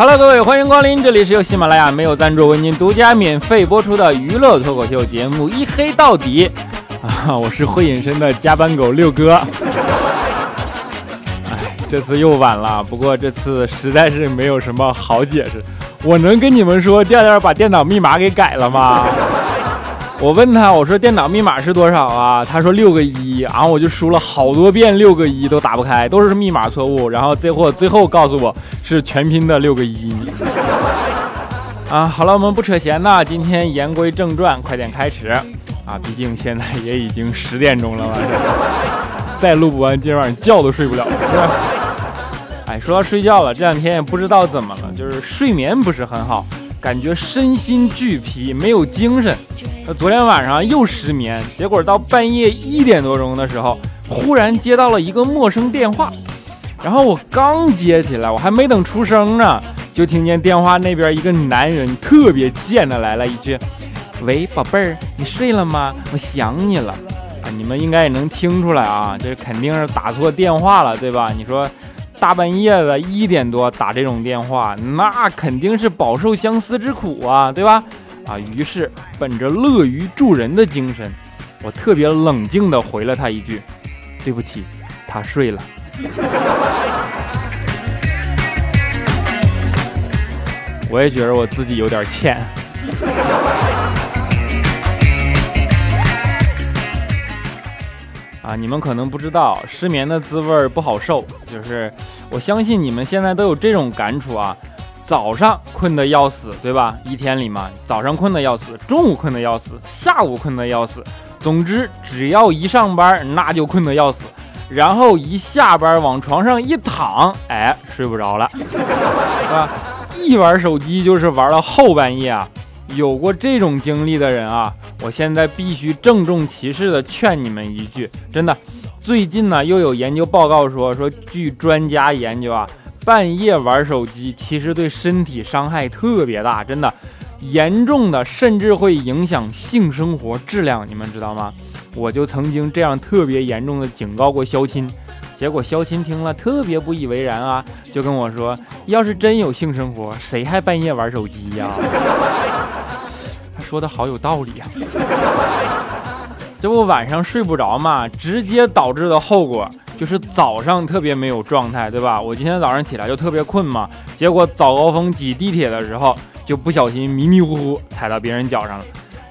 Hello，各位，欢迎光临，这里是由喜马拉雅没有赞助为您独家免费播出的娱乐脱口秀节目《一黑到底》啊，我是会隐身的加班狗六哥。哎，这次又晚了，不过这次实在是没有什么好解释。我能跟你们说，调调把电脑密码给改了吗？我问他，我说电脑密码是多少啊？他说六个一，然后我就输了好多遍六个一都打不开，都是密码错误。然后这货最后告诉我是全拼的六个一。啊，好了，我们不扯闲了，今天言归正传，快点开始啊！毕竟现在也已经十点钟了嘛，再录不完，今晚上觉都睡不了，是吧？哎，说到睡觉了，这两天也不知道怎么了，就是睡眠不是很好。感觉身心俱疲，没有精神。昨天晚上又失眠，结果到半夜一点多钟的时候，忽然接到了一个陌生电话。然后我刚接起来，我还没等出声呢，就听见电话那边一个男人特别贱的来了一句：“喂，宝贝儿，你睡了吗？我想你了。”啊，你们应该也能听出来啊，这肯定是打错电话了，对吧？你说。大半夜的一点多打这种电话，那肯定是饱受相思之苦啊，对吧？啊，于是本着乐于助人的精神，我特别冷静地回了他一句：“对不起，他睡了。”我也觉得我自己有点欠。啊，你们可能不知道，失眠的滋味不好受。就是我相信你们现在都有这种感触啊，早上困得要死，对吧？一天里嘛，早上困得要死，中午困得要死，下午困得要死。总之，只要一上班，那就困得要死。然后一下班往床上一躺，哎，睡不着了，是吧？一玩手机就是玩到后半夜啊。有过这种经历的人啊，我现在必须郑重其事的劝你们一句，真的，最近呢又有研究报告说，说据专家研究啊，半夜玩手机其实对身体伤害特别大，真的，严重的甚至会影响性生活质量，你们知道吗？我就曾经这样特别严重的警告过肖钦，结果肖钦听了特别不以为然啊，就跟我说，要是真有性生活，谁还半夜玩手机呀？他 说的好有道理啊！这不晚上睡不着嘛，直接导致的后果就是早上特别没有状态，对吧？我今天早上起来就特别困嘛，结果早高峰挤地铁的时候就不小心迷迷糊糊踩到别人脚上了，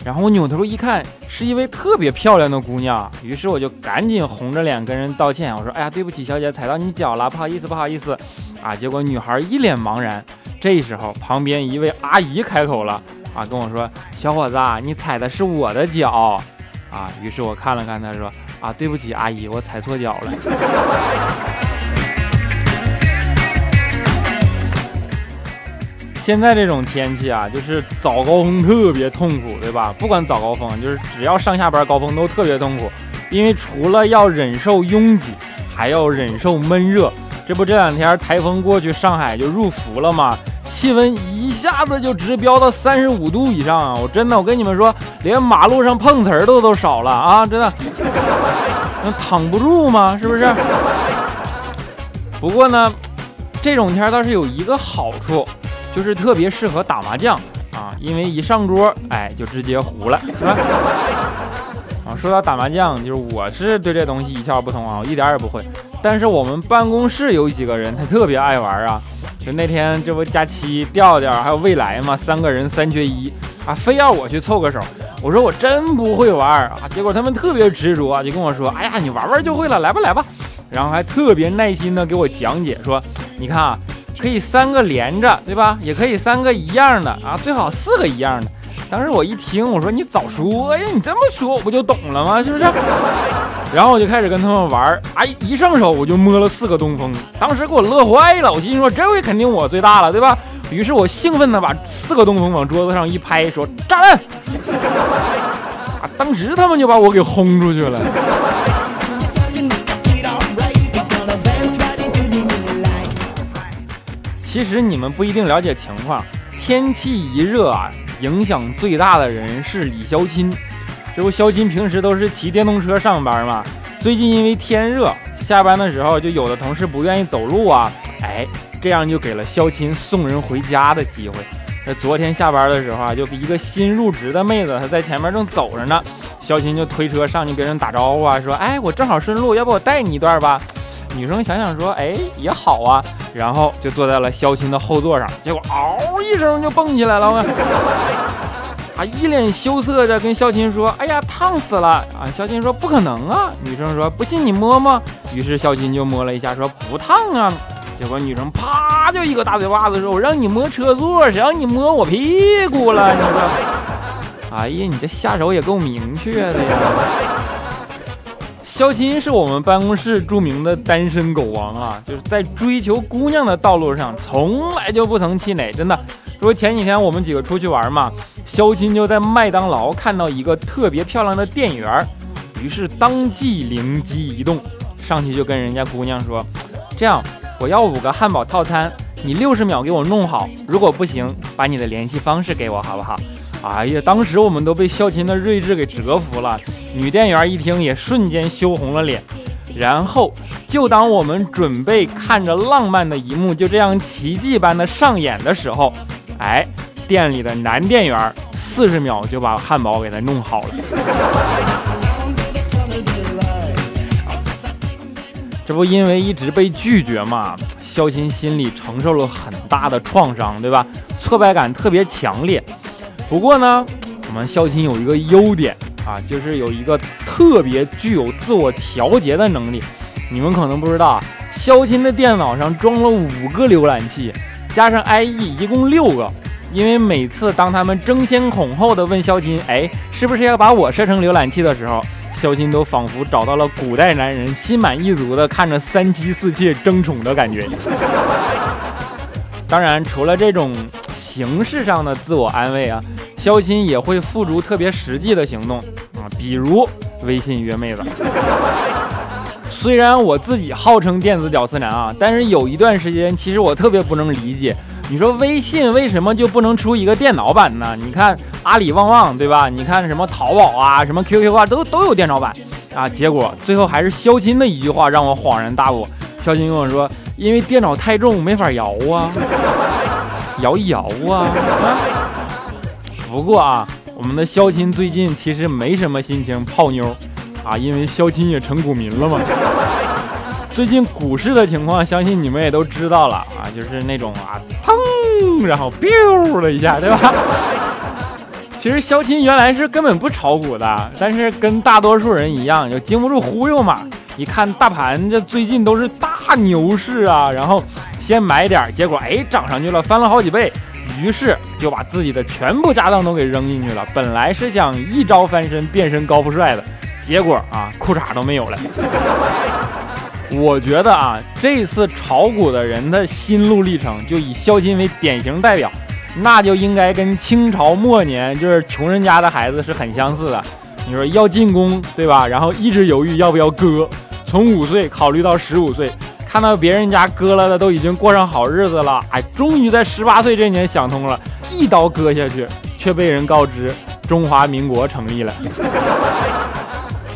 然后我扭头一看，是一位特别漂亮的姑娘，于是我就赶紧红着脸跟人道歉，我说：“哎呀，对不起，小姐，踩到你脚了，不好意思，不好意思。”啊，结果女孩一脸茫然，这时候旁边一位阿姨开口了。啊，跟我说，小伙子啊，你踩的是我的脚，啊，于是我看了看，她说，啊，对不起，阿姨，我踩错脚了。现在这种天气啊，就是早高峰特别痛苦，对吧？不管早高峰，就是只要上下班高峰都特别痛苦，因为除了要忍受拥挤，还要忍受闷热。这不这两天台风过去，上海就入伏了吗？气温一一下子就直飙到三十五度以上啊！我真的，我跟你们说，连马路上碰瓷儿都都少了啊！真的，那躺不住吗？是不是？不过呢，这种天倒是有一个好处，就是特别适合打麻将啊，因为一上桌，哎，就直接胡了，是吧？啊，说到打麻将，就是我是对这东西一窍不通啊，我一点也不会。但是我们办公室有几个人，他特别爱玩啊。就那天，这不佳期、调调还有未来嘛，三个人三缺一啊，非要我去凑个手。我说我真不会玩啊，结果他们特别执着，啊就跟我说：“哎呀，你玩玩就会了，来吧来吧。”然后还特别耐心的给我讲解说：“你看啊，可以三个连着，对吧？也可以三个一样的啊，最好四个一样的。”当时我一听，我说你早说呀！你这么说，我不就懂了吗？是不是？然后我就开始跟他们玩，哎，一上手我就摸了四个东风，当时给我乐坏了。我心说这回肯定我最大了，对吧？于是我兴奋的把四个东风往桌子上一拍，说炸弹！啊，当时他们就把我给轰出去了。其实你们不一定了解情况，天气一热啊。影响最大的人是李肖钦，这不肖钦平时都是骑电动车上班嘛？最近因为天热，下班的时候就有的同事不愿意走路啊，哎，这样就给了肖钦送人回家的机会。那昨天下班的时候啊，就一个新入职的妹子，她在前面正走着呢，肖钦就推车上去跟人打招呼啊，说：“哎，我正好顺路，要不我带你一段吧？”女生想想说：“哎，也好啊。”然后就坐在了肖钦的后座上，结果嗷一声就蹦起来了。啊，一脸羞涩的跟肖钦说：“哎呀，烫死了！”啊，肖钦说：“不可能啊！”女生说：“不信你摸摸。”于是肖钦就摸了一下，说：“不烫啊。”结果女生啪就一个大嘴巴子说：“我让你摸车座，谁让你摸我屁股了？”你说，哎呀，你这下手也够明确的呀！肖钦是我们办公室著名的单身狗王啊，就是在追求姑娘的道路上从来就不曾气馁，真的。说前几天我们几个出去玩嘛，肖钦就在麦当劳看到一个特别漂亮的店员，于是当即灵机一动，上去就跟人家姑娘说：“这样，我要五个汉堡套餐，你六十秒给我弄好，如果不行，把你的联系方式给我好不好？”哎呀，当时我们都被肖钦的睿智给折服了，女店员一听也瞬间羞红了脸。然后，就当我们准备看着浪漫的一幕就这样奇迹般的上演的时候，哎，店里的男店员四十秒就把汉堡给他弄好了。这不因为一直被拒绝嘛，肖钦心里承受了很大的创伤，对吧？挫败感特别强烈。不过呢，我们肖钦有一个优点啊，就是有一个特别具有自我调节的能力。你们可能不知道啊，肖钦的电脑上装了五个浏览器。加上 IE 一共六个，因为每次当他们争先恐后的问肖钦，哎，是不是要把我设成浏览器的时候，肖钦都仿佛找到了古代男人心满意足的看着三妻四妾争宠的感觉。当然，除了这种形式上的自我安慰啊，肖钦也会付诸特别实际的行动啊，比如微信约妹子。虽然我自己号称电子屌丝男啊，但是有一段时间，其实我特别不能理解，你说微信为什么就不能出一个电脑版呢？你看阿里旺旺对吧？你看什么淘宝啊，什么 QQ 啊，都都有电脑版啊。结果最后还是肖钦的一句话让我恍然大悟。肖钦跟我说，因为电脑太重，没法摇啊，摇一摇啊。不过啊，我们的肖钦最近其实没什么心情泡妞。啊，因为肖钦也成股民了嘛。最近股市的情况，相信你们也都知道了啊，就是那种啊，腾，然后 biu 了一下，对吧？其实肖钦原来是根本不炒股的，但是跟大多数人一样，就经不住忽悠嘛。一看大盘这最近都是大大牛市啊，然后先买点，结果哎涨上去了，翻了好几倍，于是就把自己的全部家当都给扔进去了。本来是想一招翻身，变身高富帅的。结果啊，裤衩都没有了。我觉得啊，这次炒股的人的心路历程，就以肖钦为典型代表，那就应该跟清朝末年就是穷人家的孩子是很相似的。你说要进宫，对吧？然后一直犹豫要不要割，从五岁考虑到十五岁，看到别人家割了的都已经过上好日子了，哎，终于在十八岁这年想通了，一刀割下去，却被人告知中华民国成立了。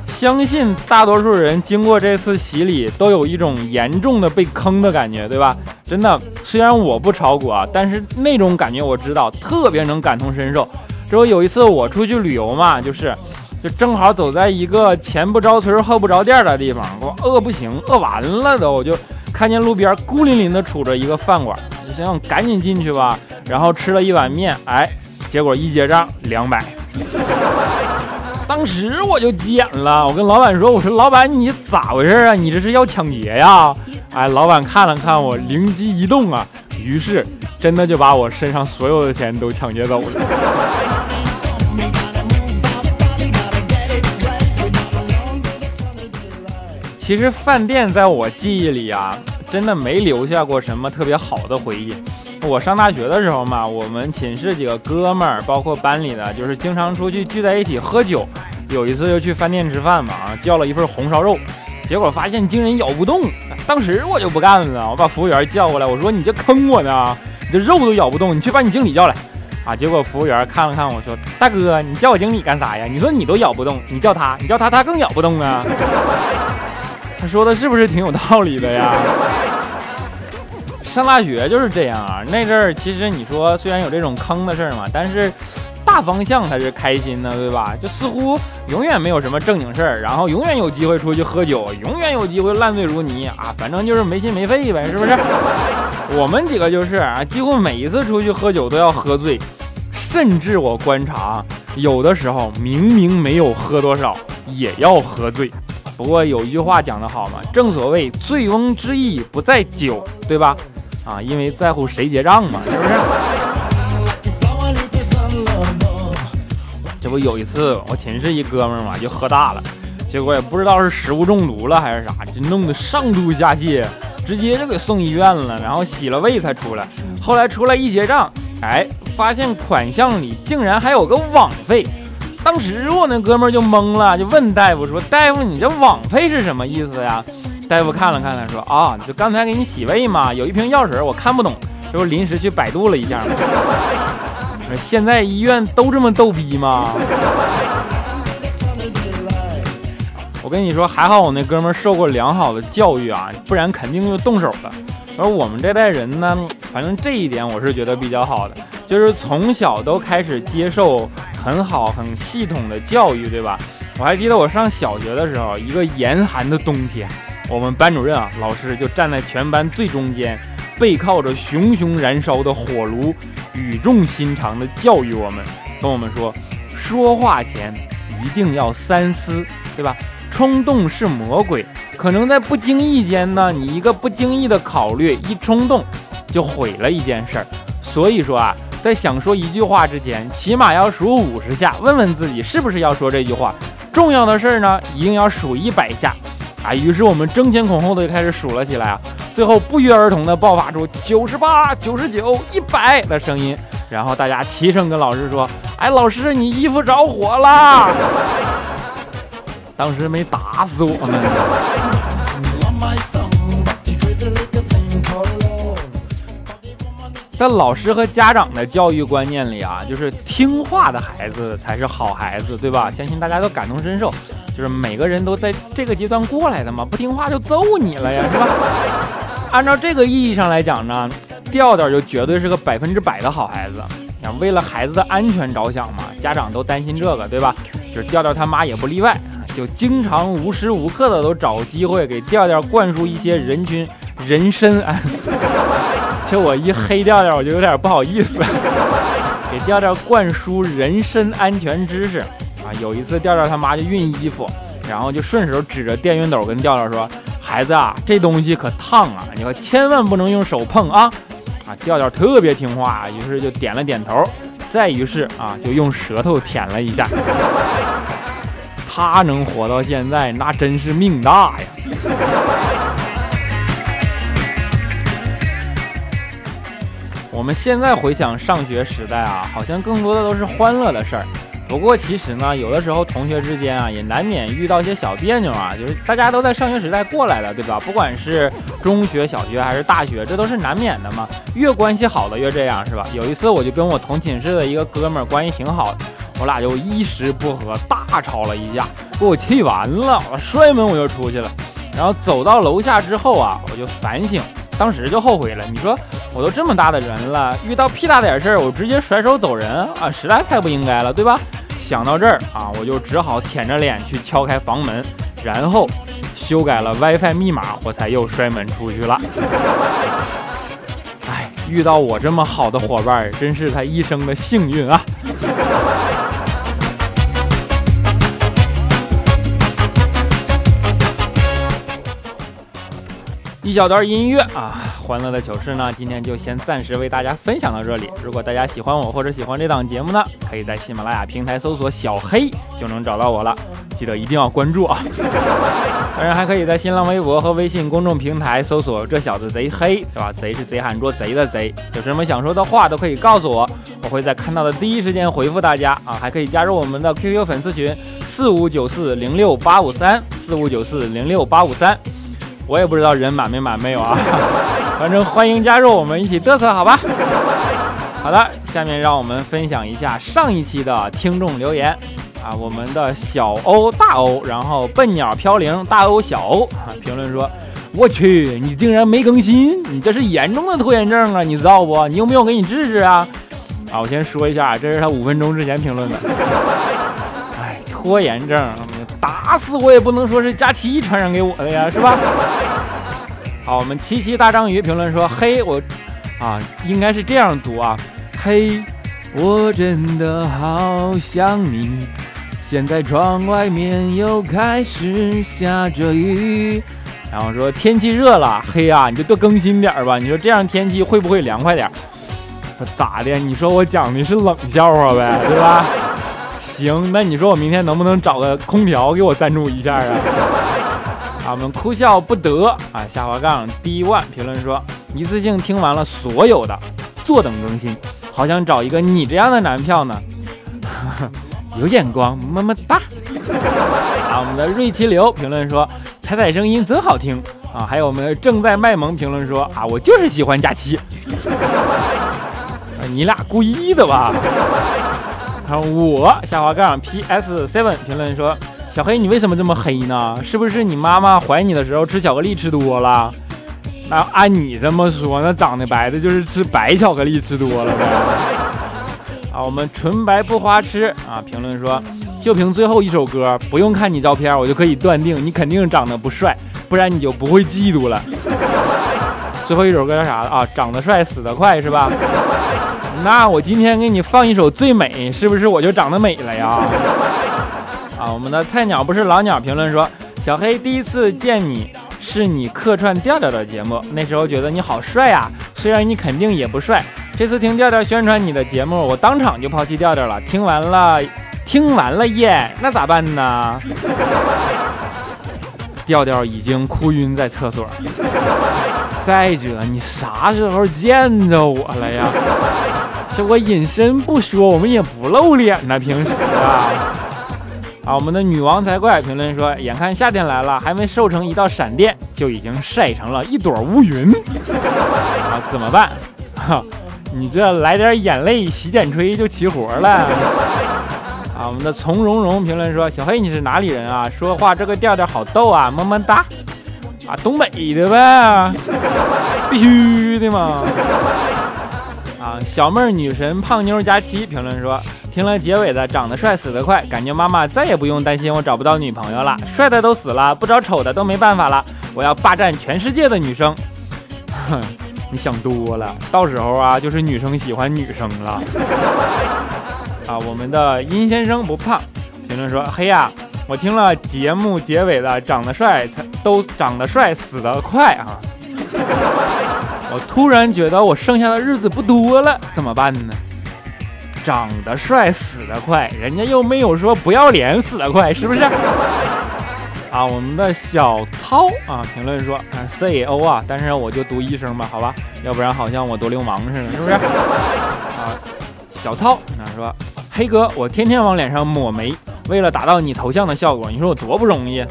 相信大多数人经过这次洗礼，都有一种严重的被坑的感觉，对吧？真的，虽然我不炒股啊，但是那种感觉我知道，特别能感同身受。之后有一次我出去旅游嘛，就是，就正好走在一个前不着村后不着店的地方，我饿不行，饿完了都，我就看见路边孤零零的杵着一个饭馆，我就想赶紧进去吧。然后吃了一碗面，哎，结果一结账两百。当时我就急眼了，我跟老板说：“我说老板，你咋回事啊？你这是要抢劫呀？”哎，老板看了看我，灵机一动啊，于是真的就把我身上所有的钱都抢劫走了。其实饭店在我记忆里啊，真的没留下过什么特别好的回忆。我上大学的时候嘛，我们寝室几个哥们儿，包括班里的，就是经常出去聚在一起喝酒。有一次就去饭店吃饭嘛，啊，叫了一份红烧肉，结果发现惊人咬不动。当时我就不干了，我把服务员叫过来，我说你这坑我呢，你这肉都咬不动，你去把你经理叫来。啊，结果服务员看了看我说，大哥，你叫我经理干啥呀？你说你都咬不动，你叫他，你叫他，他更咬不动啊。他说的是不是挺有道理的呀？上大学就是这样啊。那阵儿其实你说虽然有这种坑的事儿嘛，但是大方向才是开心的，对吧？就似乎永远没有什么正经事儿，然后永远有机会出去喝酒，永远有机会烂醉如泥啊，反正就是没心没肺呗，是不是？我们几个就是啊，几乎每一次出去喝酒都要喝醉，甚至我观察，有的时候明明没有喝多少，也要喝醉。不过有一句话讲得好嘛，正所谓醉翁之意不在酒，对吧？啊，因为在乎谁结账嘛，是不是？这不有一次我寝室一哥们儿嘛，就喝大了，结果也不知道是食物中毒了还是啥，就弄得上吐下泻，直接就给送医院了，然后洗了胃才出来。后来出来一结账，哎，发现款项里竟然还有个网费。当时我那哥们儿就懵了，就问大夫说：“大夫，你这网费是什么意思呀？”大夫看了看他说：“啊，就刚才给你洗胃嘛，有一瓶药水，我看不懂，就是临时去百度了一下嘛。现在医院都这么逗逼吗？我跟你说，还好我那哥们儿受过良好的教育啊，不然肯定就动手了。而我们这代人呢，反正这一点我是觉得比较好的，就是从小都开始接受。很好，很系统的教育，对吧？我还记得我上小学的时候，一个严寒的冬天，我们班主任啊，老师就站在全班最中间，背靠着熊熊燃烧的火炉，语重心长的教育我们，跟我们说，说话前一定要三思，对吧？冲动是魔鬼，可能在不经意间呢，你一个不经意的考虑，一冲动，就毁了一件事儿。所以说啊。在想说一句话之前，起码要数五十下，问问自己是不是要说这句话。重要的事儿呢，一定要数一百下啊！于是我们争先恐后的就开始数了起来啊，最后不约而同的爆发出九十八、九十九、一百的声音，然后大家齐声跟老师说：“哎，老师，你衣服着火了！” 当时没打死我们。在老师和家长的教育观念里啊，就是听话的孩子才是好孩子，对吧？相信大家都感同身受，就是每个人都在这个阶段过来的嘛，不听话就揍你了呀，是吧？按照这个意义上来讲呢，调调就绝对是个百分之百的好孩子。想为了孩子的安全着想嘛，家长都担心这个，对吧？就是调调他妈也不例外，就经常无时无刻的都找机会给调调灌输一些人均人身安。这我一黑调调，我就有点不好意思，给调调灌输人身安全知识啊！有一次调调他妈就熨衣服，然后就顺手指着电熨斗跟调调说：“孩子啊，这东西可烫啊，你可千万不能用手碰啊！”啊，调调特别听话，于是就点了点头，再于是啊，就用舌头舔了一下。他能活到现在，那真是命大呀！我们现在回想上学时代啊，好像更多的都是欢乐的事儿。不过其实呢，有的时候同学之间啊，也难免遇到一些小别扭啊。就是大家都在上学时代过来的，对吧？不管是中学、小学还是大学，这都是难免的嘛。越关系好的越这样，是吧？有一次我就跟我同寝室的一个哥们儿关系挺好的，我俩就一时不合大吵了一架，给我气完了，我摔门我就出去了。然后走到楼下之后啊，我就反省。当时就后悔了，你说我都这么大的人了，遇到屁大点事儿，我直接甩手走人啊，实在太不应该了，对吧？想到这儿啊，我就只好舔着脸去敲开房门，然后修改了 WiFi 密码，我才又摔门出去了。哎，遇到我这么好的伙伴，真是他一生的幸运啊！一小段音乐啊，欢乐的糗事呢，今天就先暂时为大家分享到这里。如果大家喜欢我或者喜欢这档节目呢，可以在喜马拉雅平台搜索“小黑”就能找到我了。记得一定要关注啊！当然还可以在新浪微博和微信公众平台搜索“这小子贼黑”，对吧？贼是贼喊捉贼的贼。有什么想说的话都可以告诉我，我会在看到的第一时间回复大家啊！还可以加入我们的 QQ 粉丝群四五九四零六八五三四五九四零六八五三。我也不知道人满没满没有啊，反正欢迎加入我们一起嘚瑟，好吧？好的，下面让我们分享一下上一期的听众留言啊，我们的小欧大欧，然后笨鸟飘零大欧小欧啊，评论说我去，你竟然没更新，你这是严重的拖延症啊，你知道不？你有没有给你治治啊？啊，我先说一下，这是他五分钟之前评论的。哎，拖延症，打死我也不能说是佳期传染给我的呀，是吧？好，我们七七大章鱼评论说：“嘿，我啊，应该是这样读啊，嘿，我真的好想你。现在窗外面又开始下着雨。”然后说天气热了，嘿呀，你就多更新点吧。你说这样天气会不会凉快点？儿咋的？你说我讲的是冷笑话呗，对吧？行，那你说我明天能不能找个空调给我赞助一下啊？啊，我们哭笑不得啊！下滑杠 D one 评论说，一次性听完了所有的，坐等更新，好想找一个你这样的男票呢。有眼光，么么哒。啊，我们的瑞奇流评论说，彩彩声音真好听啊！还有我们正在卖萌评论说，啊，我就是喜欢假期。你俩故意的吧？啊，我下滑杠 PS seven 评论说。小黑，你为什么这么黑呢？是不是你妈妈怀你的时候吃巧克力吃多了？那按你这么说，那长得白的就是吃白巧克力吃多了呗？啊，我们纯白不花痴啊！评论说，就凭最后一首歌，不用看你照片，我就可以断定你肯定长得不帅，不然你就不会嫉妒了。最后一首歌叫啥啊？长得帅死得快是吧？那我今天给你放一首最美，是不是我就长得美了呀？啊，我们的菜鸟不是老鸟评论说，小黑第一次见你是你客串调调的节目，那时候觉得你好帅呀，虽然你肯定也不帅。这次听调调宣传你的节目，我当场就抛弃调调了。听完了，听完了耶，那咋办呢？调调已经哭晕在厕所。再者，你啥时候见着我了呀？这我隐身不说，我们也不露脸呢，平时啊。啊，我们的女王才怪！评论说，眼看夏天来了，还没瘦成一道闪电，就已经晒成了一朵乌云。啊，怎么办？哈，你这来点眼泪洗剪吹就齐活了。啊，我们的从容容评论说，小黑你是哪里人啊？说话这个调调好逗啊，么么哒。啊，东北的呗，必须的嘛。小妹儿女神胖妞佳期评论说。听了结尾的，长得帅死得快，感觉妈妈再也不用担心我找不到女朋友了。帅的都死了，不找丑的都没办法了。我要霸占全世界的女生。哼，你想多了，到时候啊，就是女生喜欢女生了。啊，我们的殷先生不胖，评论说：嘿呀，我听了节目结尾的，长得帅才都长得帅死得快啊。我突然觉得我剩下的日子不多了，怎么办呢？长得帅死得快，人家又没有说不要脸死得快，是不是？啊，我们的小操啊，评论说啊 CO 啊，但是我就读一声吧，好吧，要不然好像我多流氓似的，是不是？啊，小操啊说，黑哥，我天天往脸上抹眉，为了达到你头像的效果，你说我多不容易？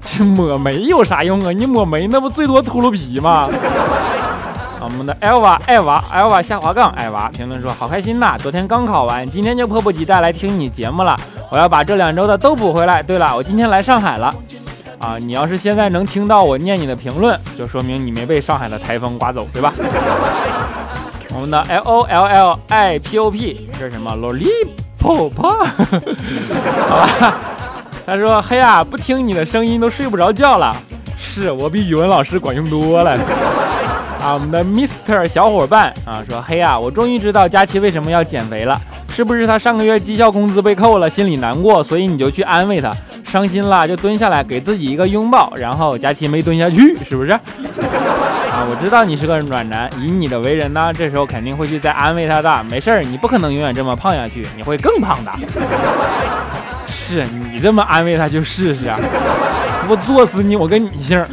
这抹眉有啥用啊？你抹眉那不最多秃噜皮吗？我们的艾娃艾娃艾娃下滑杠艾娃评论说：“好开心呐！昨天刚考完，今天就迫不及待来听你节目了。我要把这两周的都补回来。对了，我今天来上海了。啊，你要是现在能听到我念你的评论，就说明你没被上海的台风刮走，对吧？” 我们的 L O L L I P O P 这是什么？Lollipop？好吧。他说：“嘿呀，不听你的声音都睡不着觉了。是我比语文老师管用多了。”啊，我们的 Mister 小伙伴啊说：“嘿呀，我终于知道佳琪为什么要减肥了，是不是他上个月绩效工资被扣了，心里难过，所以你就去安慰他，伤心了就蹲下来给自己一个拥抱，然后佳琪没蹲下去，是不是？啊，我知道你是个暖男，以你的为人呢，这时候肯定会去再安慰他的，没事儿，你不可能永远这么胖下去，你会更胖的。是你这么安慰他就试试，我作死你，我跟你姓。”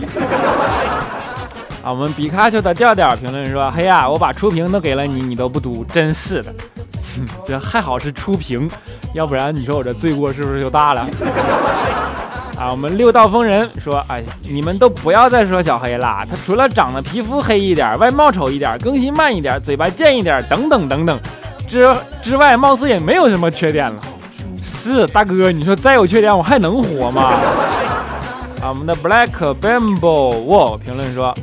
啊，我们比卡丘的调调评论说：“嘿呀，我把初评都给了你，你都不读，真是的。这还好是初评，要不然你说我这罪过是不是就大了？” 啊，我们六道风人说：“哎，你们都不要再说小黑了，他除了长得皮肤黑一点，外貌丑一点，更新慢一点，嘴巴贱一点，等等等等，之之外，貌似也没有什么缺点了。是大哥，你说再有缺点，我还能活吗？” 啊，我们的 Black Bamboo Wall 评论说：“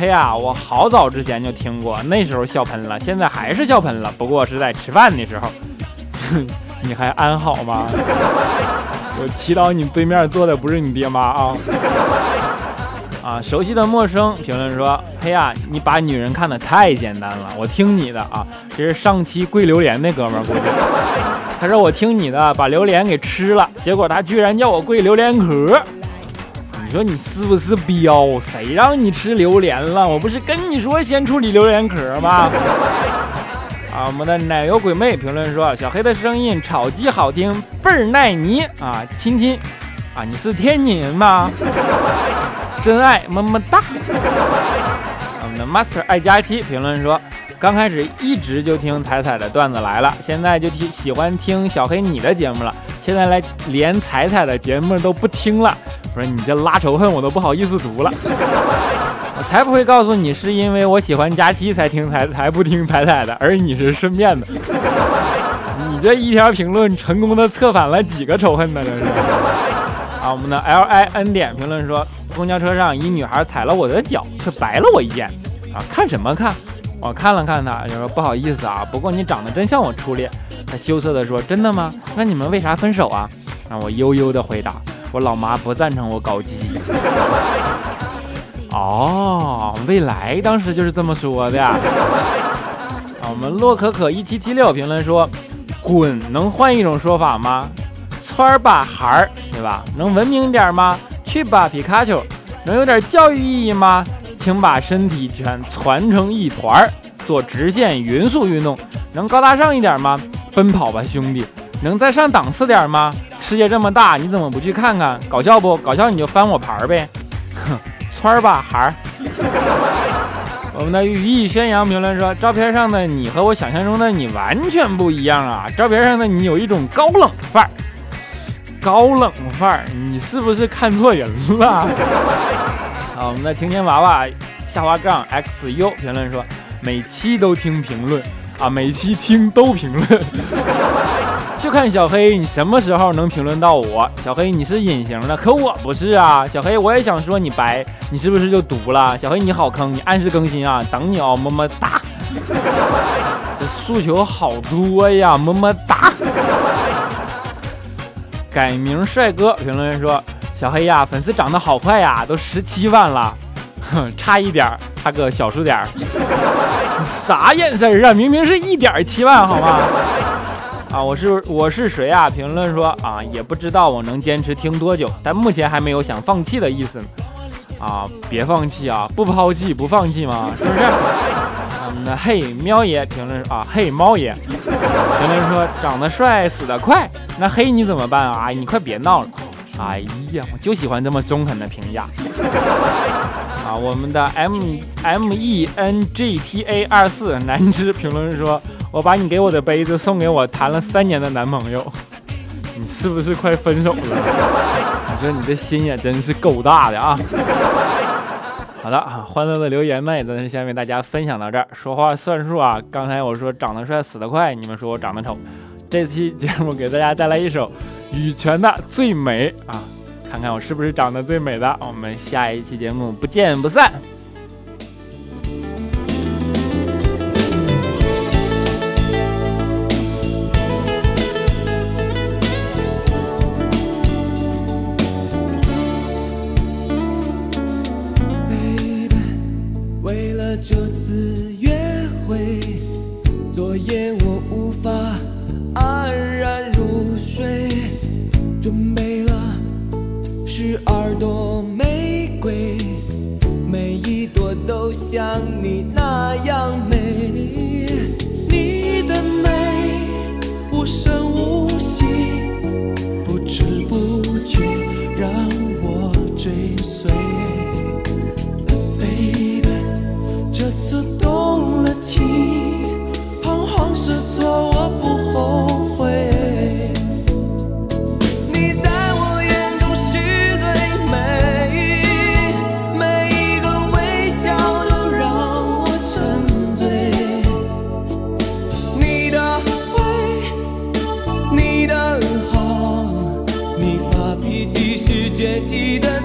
嘿呀，我好早之前就听过，那时候笑喷了，现在还是笑喷了，不过是在吃饭的时候。你还安好吗？我祈祷你对面坐的不是你爹妈啊。”啊，熟悉的陌生评论说：“嘿呀，你把女人看得太简单了，我听你的啊。”这是上期跪榴莲那哥们儿。他说：“我听你的，把榴莲给吃了，结果他居然叫我跪榴莲壳。”你说你是不是彪？谁让你吃榴莲了？我不是跟你说先处理榴莲壳吗？啊，我们的奶油鬼妹评论说：“小黑的声音炒鸡好听，倍儿耐泥啊，亲亲啊，你是天津人吗？” 真爱么么哒。我们的 Master 爱佳期评论说：“刚开始一直就听彩彩的段子来了，现在就听喜欢听小黑你的节目了，现在来连彩彩的节目都不听了。”我说你这拉仇恨，我都不好意思读了。我 才不会告诉你，是因为我喜欢佳期才听才才不听彩彩的，而你是顺便的。你这一条评论成功的策反了几个仇恨呢？这是。啊，我们的 L I N 点评论说，公交车上一女孩踩了我的脚，却白了我一眼。啊，看什么看？我看了看她，就说不好意思啊，不过你长得真像我初恋。她羞涩的说，真的吗？那你们为啥分手啊？啊我悠悠的回答。我老妈不赞成我搞基。哦，未来当时就是这么说的。啊，我们洛可可一七七六评论说：“滚，能换一种说法吗？窜吧孩儿，对吧？能文明点吗？去吧皮卡丘，能有点教育意义吗？请把身体全攒成一团儿，做直线匀速运动，能高大上一点吗？奔跑吧兄弟，能再上档次点吗？”世界这么大，你怎么不去看看？搞笑不？搞笑你就翻我牌儿呗！哼，窜吧孩儿。我们的羽翼宣扬评论说，照片上的你和我想象中的你完全不一样啊！照片上的你有一种高冷范儿，高冷范儿，你是不是看错人了？好，我们的晴天娃娃下滑杠 xu 评论说，每期都听评论啊，每期听都评论。就看小黑，你什么时候能评论到我？小黑，你是隐形的，可我不是啊。小黑，我也想说你白，你是不是就毒了？小黑，你好坑，你按时更新啊，等你哦，么么哒。这诉求好多呀，么么哒。改名帅哥评论说：小黑呀，粉丝涨得好快呀，都十七万了，哼，差一点，差个小数点。啥眼神啊？明明是一点七万，好吗？啊，我是我是谁啊？评论说啊，也不知道我能坚持听多久，但目前还没有想放弃的意思呢。啊，别放弃啊，不抛弃不放弃吗？是不是？那嘿喵爷评论啊，嘿猫爷评论说长得帅死得快，那嘿你怎么办啊？你快别闹了。哎呀，我就喜欢这么中肯的评价。啊，我们的 M M E N G T A 二四南芝评论说。我把你给我的杯子送给我谈了三年的男朋友，你是不是快分手了？你说你这心也真是够大的啊！好的啊，欢乐的留言呢也在先为大家分享到这儿。说话算数啊！刚才我说长得帅死得快，你们说我长得丑。这期节目给大家带来一首羽泉的《最美》啊，看看我是不是长得最美的。我们下一期节目不见不散。Baby 为了这次约会昨夜我无法记得